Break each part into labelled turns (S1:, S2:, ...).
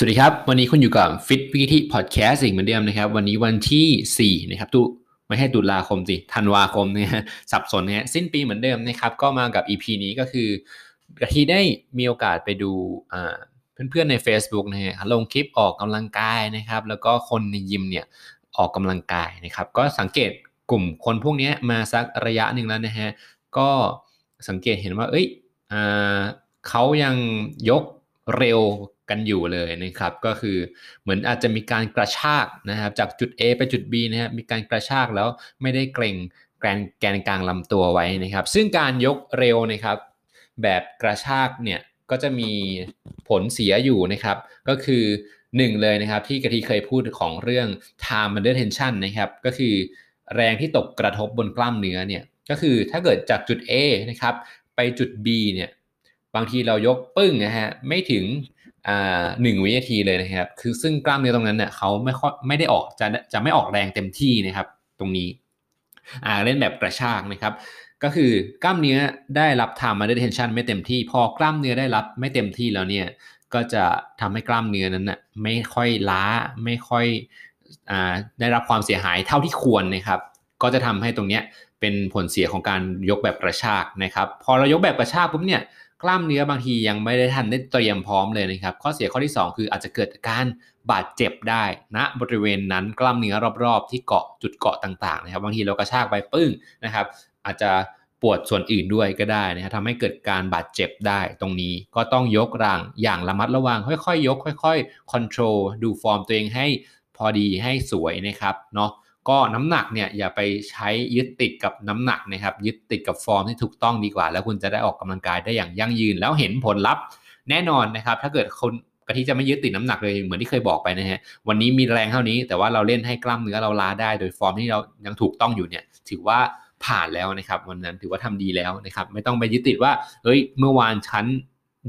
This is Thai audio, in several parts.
S1: สวัสดีครับ วันนี้คุณอยู่กับ Fit วิธีพอดแคสต์อีกเหมือนเดิมนะครับ วันนี้วันที่4นะครับตุไม่ให้ตุลาคมสิธันวาคมเนี่ยสับสนนะฮะสิ้นปีเหมือนเดิมนะครับ ก็มากับ EP นี้ก็คือกะที่ได้มีโอกาสไปดูเพื่อนๆใน Facebook นะฮะลงคลิปออกกำลังกายนะครับ แล้วก็คนในยิมเนี่ยออกกำลังกายนะครับ ก็สังเกตกลุ่มคนพวกนี้มาสักระยะหนึ่งแล้วนะฮะก็สังเกตเห็นว่า เอ้ยอเขายังยกเร็ว กันอยู่เลยนะครับ ก็คือเหมือนอาจจะมีการกระชากนะครับ จากจุด A ไปจุด B นะครับมีการกระชากแล้วไม่ได้เกรงแกนแกนกลางลำตัวไว้นะครับ ซึ่งการยกเร็วนะครับ แบบกระชากเนี่ยก็จะมีผลเสียอยู่นะครับ ก็คือหนึ่งเลยนะครับ ที่กะทิเคยพูดของเรื่อง time under tension นะครับ ก็คือแรงที่ตกกระทบบนกล้ามเนื้อเนี่ยก็คือถ้าเกิดจากจุด A นะครับ ไปจุด B เนี่ยบางทีเรายกปึ้งนะฮะไม่ถึง หนึ่งวินาทีเลยนะครับ คือซึ่งกล้ามเนื้อตรงนั้นเนี่ยเขาไม่ค่อยไม่ได้ออกจะจะไม่ออกแรงเต็มที่นะครับ ตรงนี้อ่าเล่นแบบกระชากนะครับ ก็คือกล้ามเนื้อได้รับทามาด้วยเทนชันไม่เต็มที่ พอกล้ามเนื้อได้รับไม่เต็มที่แล้วเนี่ยก็จะทำให้กล้ามเนื้อนั้นน่ะไม่ค่อยล้าไม่ค่อยอได้รับความเสียหายเท่าที่ควรนะครับ ก็จะทำให้ตรงเนี้ยเป็นผลเสียของการยกแบบกระชากนะครับ พอเรายกแบบกระชากปุ๊บเนี่ย กล้ามเนื้อบางทียังไม่ได้ทันได้เตรียมพร้อมเลยนะครับ ข้อเสียข้อที่ 2 คืออาจจะเกิดการบาดเจ็บได้ณนะบริเวณนั้นกล้ามเนื้อรอบๆ ที่เกาะจุดเกาะต่างๆนะครับ บางทีเรากระชากไปปึ้งนะครับ อาจจะปวดส่วนอื่นด้วยก็ได้นะครับทำให้เกิดการบาดเจ็บได้ ตรงนี้ก็ต้องยกร่างอย่างระมัดระวัง ค่อยๆยก ค่อยๆ control ดูฟอร์มตัวเองให้พอดีให้สวยนะครับเนาะ ก็น้ำหนักเนี่ยอย่าไปใช้ยึดติดกับน้ำหนักนะครับยึดติดกับฟอร์มที่ถูกต้องดีกว่า แล้วคุณจะได้ออกกำลังกายได้อย่างยั่งยืน แล้วเห็นผลลัพธ์แน่นอนนะครับ ถ้าเกิดโค้ชกะทิจะไม่ยึดติดน้ำหนักเลยเหมือนที่เคยบอกไปนะฮะวันนี้มีแรงเท่านี้ แต่ว่าเราเล่นให้กล้ามเนื้อเราล้าได้ โดยฟอร์มที่เรายังถูกต้องอยู่เนี่ย ถือว่าผ่านแล้วนะครับ วันนั้นถือว่าทำดีแล้วนะครับ ไม่ต้องไปยึดติดว่าเฮ้ยเมื่อวานฉัน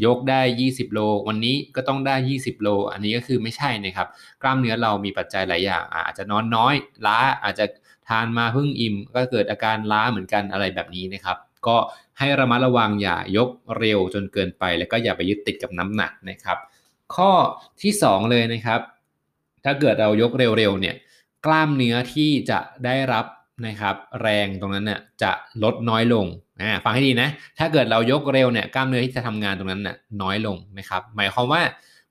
S1: ยกได้ 20 โล วันนี้ก็ต้องได้ 20 โล อันนี้ก็คือไม่ใช่นะครับ กล้ามเนื้อเรามีปัจจัยหลายอย่าง อาจจะนอนน้อย ล้า อาจจะทานมาเพิ่งอิ่ม ก็เกิดอาการล้าเหมือนกันอะไรแบบนี้นะครับ ก็ให้ระมัดระวังอย่ายกเร็วจนเกินไป แล้วก็อย่าไปยึดติดกับน้ำหนักนะครับ ข้อที่ 2 เลยนะครับ ถ้าเกิดเรายกเร็วๆเนี่ย กล้ามเนื้อที่จะได้รับ นะครับแรงตรงนั้นเนี่ยจะลดน้อยลงอ่าฟังให้ดีนะ ถ้าเกิดเรายกเร็วเนี่ยกล้ามเนื้อที่จะทำงานตรงนั้นน่ะน้อยลงนะครับหมายความว่า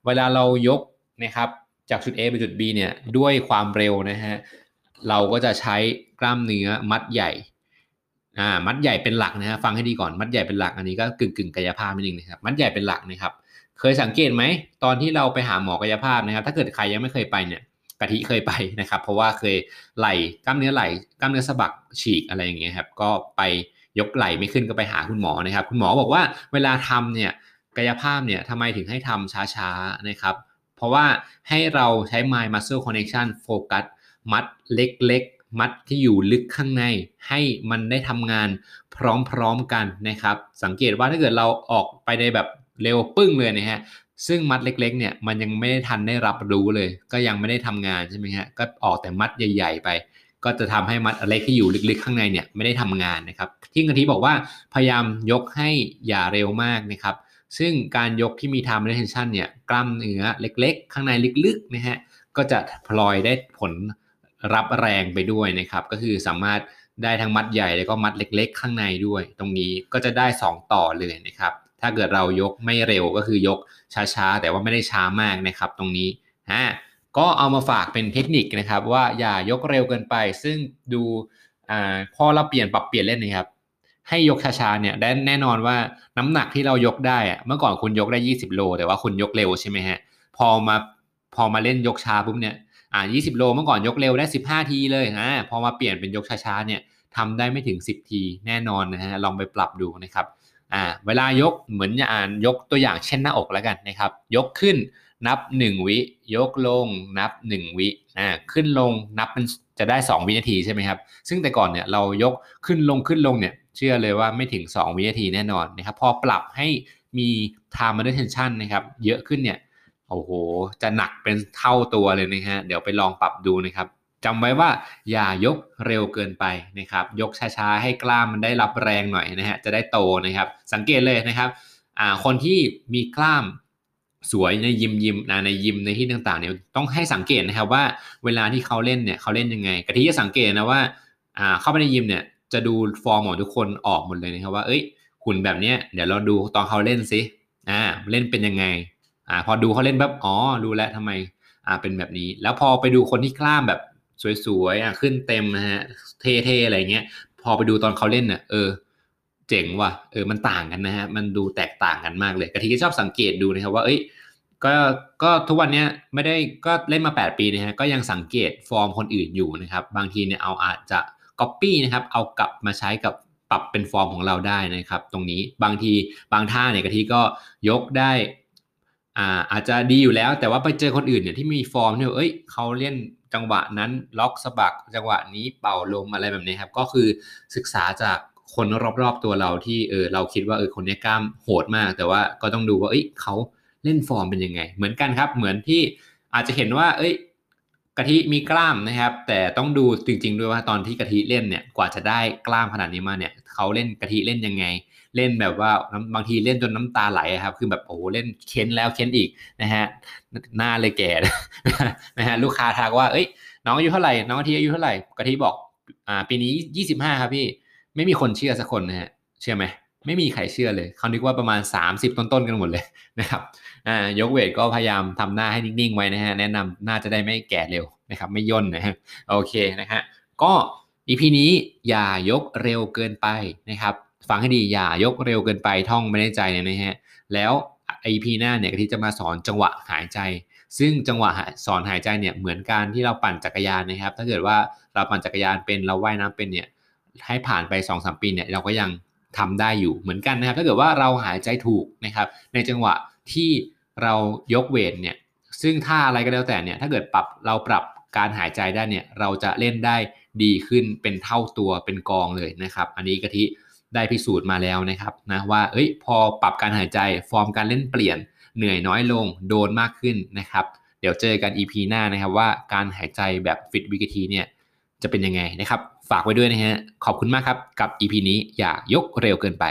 S1: เวลาเรายกนะครับจากจุด A ไปจุด B เนี่ยด้วยความเร็วนะฮะเราก็จะใช้กล้ามเนื้อมัดใหญ่อ่ามัดใหญ่เป็นหลักนะฮะฟังให้ดีก่อนมัดใหญ่เป็นหลักอันนี้ก็กึ่งกึ่งกายภาพนิดนึงนะครับมัดใหญ่เป็นหลักนะครับ เคยสังเกตไหมตอนที่เราไปหาหมอกายภาพนะครับ ถ้าเกิดใครยังไม่เคยไปเนี่ย กะทิเคยไปนะครับ เพราะว่าเคยไหลกล้ามเนื้อไหลกล้ามเนื้อสะบักฉีกอะไรอย่างเงี้ยครับก็ไปยกไหลไม่ขึ้นก็ไปหาคุณหมอนะครับ คุณหมอบอกว่าเวลาทำเนี่ยกายภาพเนี่ยทำไมถึงให้ทำช้าๆนะครับ เพราะว่าให้เราใช้ mind muscle connection โฟกัสมัดเล็กๆ มัดที่อยู่ลึกข้างใน ให้มันได้ทำงานพร้อมๆกันนะครับ สังเกตว่าถ้าเกิดเราออกไปในแบบเร็วปึ้งเลยนะฮะ ซึ่งมัดเล็กๆเนี่ยมันยังไม่ได้ทันได้รับรู้เลย ก็ยังไม่ได้ทำงานใช่ไหมฮะก็ออกแต่มัดใหญ่ ๆ ไป ก็จะทำให้มัดอะไรที่อยู่ลึกๆ ข้างในเนี่ยไม่ได้ทำงานนะครับที่กะทิบอกว่าพยายามยกให้อย่าเร็วมากนะครับ ซึ่งการยกที่มี time retention เนี่ยกล้ามเนื้อเล็กๆ ข้างในลึกๆนะฮะก็จะพลอยได้ผลรับแรงไปด้วยนะครับ ก็คือสามารถได้ทั้งมัดใหญ่แล้วก็มัดเล็ก ๆ ข้างในด้วย ตรงนี้ก็จะได้ 2 ต่อเลยนะครับ ถ้าเกิดเรายกไม่เร็วก็คือยกช้าๆ แต่ว่าไม่ได้ช้ามากนะครับตรงนี้ฮะก็เอามาฝากเป็นเทคนิคนะครับ ว่าอย่ายกเร็วเกินไป ซึ่งดูอ่าพอเราเปลี่ยนปรับเปลี่ยนเล่นนะครับ ให้ยกช้าๆเนี่ยแน่นอนว่าน้ำหนักที่เรายกได้อะเมื่อก่อนคุณยกได้ 20 โล แต่ว่าคุณยกเร็วใช่ไหมฮะพอมาพอมาเล่นยกช้าปุ๊บเนี่ยอ่า20 โลเมื่อก่อนยกเร็วได้ 15 ทีเลยฮะพอมาเปลี่ยนเป็นยกช้าๆเนี่ยทำได้ไม่ถึง 10 ทีแน่นอนนะฮะลองไปปรับดูนะครับ อ่าเวลายกเหมือนอ่านยกตัวอย่างเช่นหน้าอกแล้วกันนะครับ ยกขึ้นนับ 1 วิ ยกลงนับ 1 วิอ่าขึ้นลงนับมันจะได้ 2 วินาทีใช่ไหมครับ ซึ่งแต่ก่อนเนี่ยเรายกขึ้นลงขึ้นลงเนี่ยเชื่อเลยว่าไม่ถึง 2 วินาทีแน่นอนนะครับ พอปรับให้มี time under tension นะครับ เยอะขึ้นเนี่ยโอ้โห จะหนักเป็นเท่าตัวเลยนะฮะเดี๋ยวไปลองปรับดูนะครับ จำไว้ว่าอย่ายกเร็วเกินไปนะครับ ยกช้าๆ ให้กล้ามมันได้รับแรงหน่อยนะฮะจะได้โตนะครับ สังเกตเลยนะครับคนที่มีกล้ามสวยในยิมยิมในยิมในที่ต่างๆเนี่ยต้องให้สังเกตนะครับว่าเวลาที่เขาเล่นเนี่ยเขาเล่นยังไงกะทิจะสังเกตนะว่าเข้าไปในยิมเนี่ยจะดูฟอร์มของทุกคนออกหมดเลยนะครับว่าเอ้ยหุ่นแบบเนี้ยเดี๋ยวเราดูตอนเขาเล่นสิอ่าเล่นเป็นยังไงอ่าพอดูเขาเล่นแบบอ๋อรู้แล้วทำไมอ่าเป็นแบบนี้ แล้วพอไปดูคนที่กล้ามแบบ สวยๆอะขึ้นเต็มนะฮะเท่ๆอะไรเงี้ย พอไปดูตอนเขาเล่นเนี่ยเออ เจ๋งว่ะเออมันต่างกันนะฮะมันดูแตกต่างกันมากเลยกะทิก็ชอบสังเกตดูนะครับว่าเอ้ยก็ก็ทุกวันนี้ไม่ได้ก็เล่นมา 8 ปีนะฮะก็ยังสังเกตฟอร์มคนอื่นอยู่นะครับ บางทีเนี่ยเอาอาจจะ Copy นะครับ เอากลับมาใช้กับปรับเป็นฟอร์มของเราได้นะครับ ตรงนี้บางทีบางท่าเนี่ยกะทิก็ยกได้อ่าอาจจะดีอยู่แล้วแต่ว่าไปเจอคนอื่นเนี่ยที่มีฟอร์มเนี่ยเอ้ยเขาเล่น จังหวะนั้นล็อกสะบัก จังหวะนี้เป่าลมอะไรแบบนี้ครับ ก็คือศึกษาจากคนรอบๆตัวเราที่เออเราคิดว่าเออคนนี้กล้ามโหดมาก แต่ว่าก็ต้องดูว่าเอ้ยเขาเล่นฟอร์มเป็นยังไง เหมือนกันครับ เหมือนที่อาจจะเห็นว่า เอ้ยกะทิมีกล้ามนะครับ แต่ต้องดูจริง ๆ ด้วยว่าตอนที่กะทิเล่นเนี่ยกว่าจะได้กล้ามขนาดนี้มาเนี่ยเขาเล่นกะทิเล่นยังไง เล่นแบบว่าบางทีเล่นจนน้ำตาไหลครับ คือแบบโอ้โหเล่นเค้นแล้วเค้นอีกนะฮะ หน้าเลยแก่นะฮะลูกค้าทักว่าเอ้ย น้องอายุเท่าไหร่น้องกะทิอายุเท่าไหร่กะทิบอกอ่าปีนี้ยี่สิบห้าครับพี่ไม่มีคนเชื่อสักคนนะฮะเชื่อไหมไม่มีใครเชื่อเลยเขาคิดว่าประมาณ 30 ต้นๆกันหมดเลยนะครับอ่ายกเวทก็พยายามทำหน้าให้นิ่งๆไว้นะฮะแนะนำน่าจะได้ไม่แก่เร็วนะครับไม่ย่นนะฮะโอเคนะฮะก็ EP นี้อย่ายกเร็วเกินไปนะครับฟังให้ดีอย่ายกเร็วเกินไปท่องไว้ในใจเนี่ยนะฮะแล้ว EP หน้าเนี่ยที่จะมาสอนจังหวะหายใจ ซึ่งจังหวะสอนหายใจเนี่ยเหมือนการที่เราปั่นจักรยานนะครับ ถ้าเกิดว่าเราปั่นจักรยานเป็นเราว่ายน้ำเป็นเนี่ยให้ผ่านไป20 ปีเนี่ยเราก็ยังทำได้อยู่เหมือนกันนะครับ ถ้าเกิดว่าเราหายใจถูกนะครับ ในจังหวะที่เรายกเวทเนี่ยซึ่งท่าอะไรก็แล้วแต่เนี่ยถ้าเกิดปรับเราปรับการหายใจได้เนี่ยเราจะเล่นได้ดีขึ้นเป็นเท่าตัวเป็นกองเลยนะครับ อันนี้กะทิ ได้พิสูจน์มาแล้วนะครับนะว่าเอ้ยพอปรับการหายใจฟอร์มการเล่นเปลี่ยนเหนื่อยน้อยลงโดนมากขึ้นนะครับ เดี๋ยวเจอกัน EP หน้านะครับว่าการหายใจแบบฟิตวิกทีเนี่ยจะเป็นยังไงนะครับ ฝากไว้ด้วยนะฮะขอบคุณมากครับกับ EP นี้อย่ายกเร็วเกินไป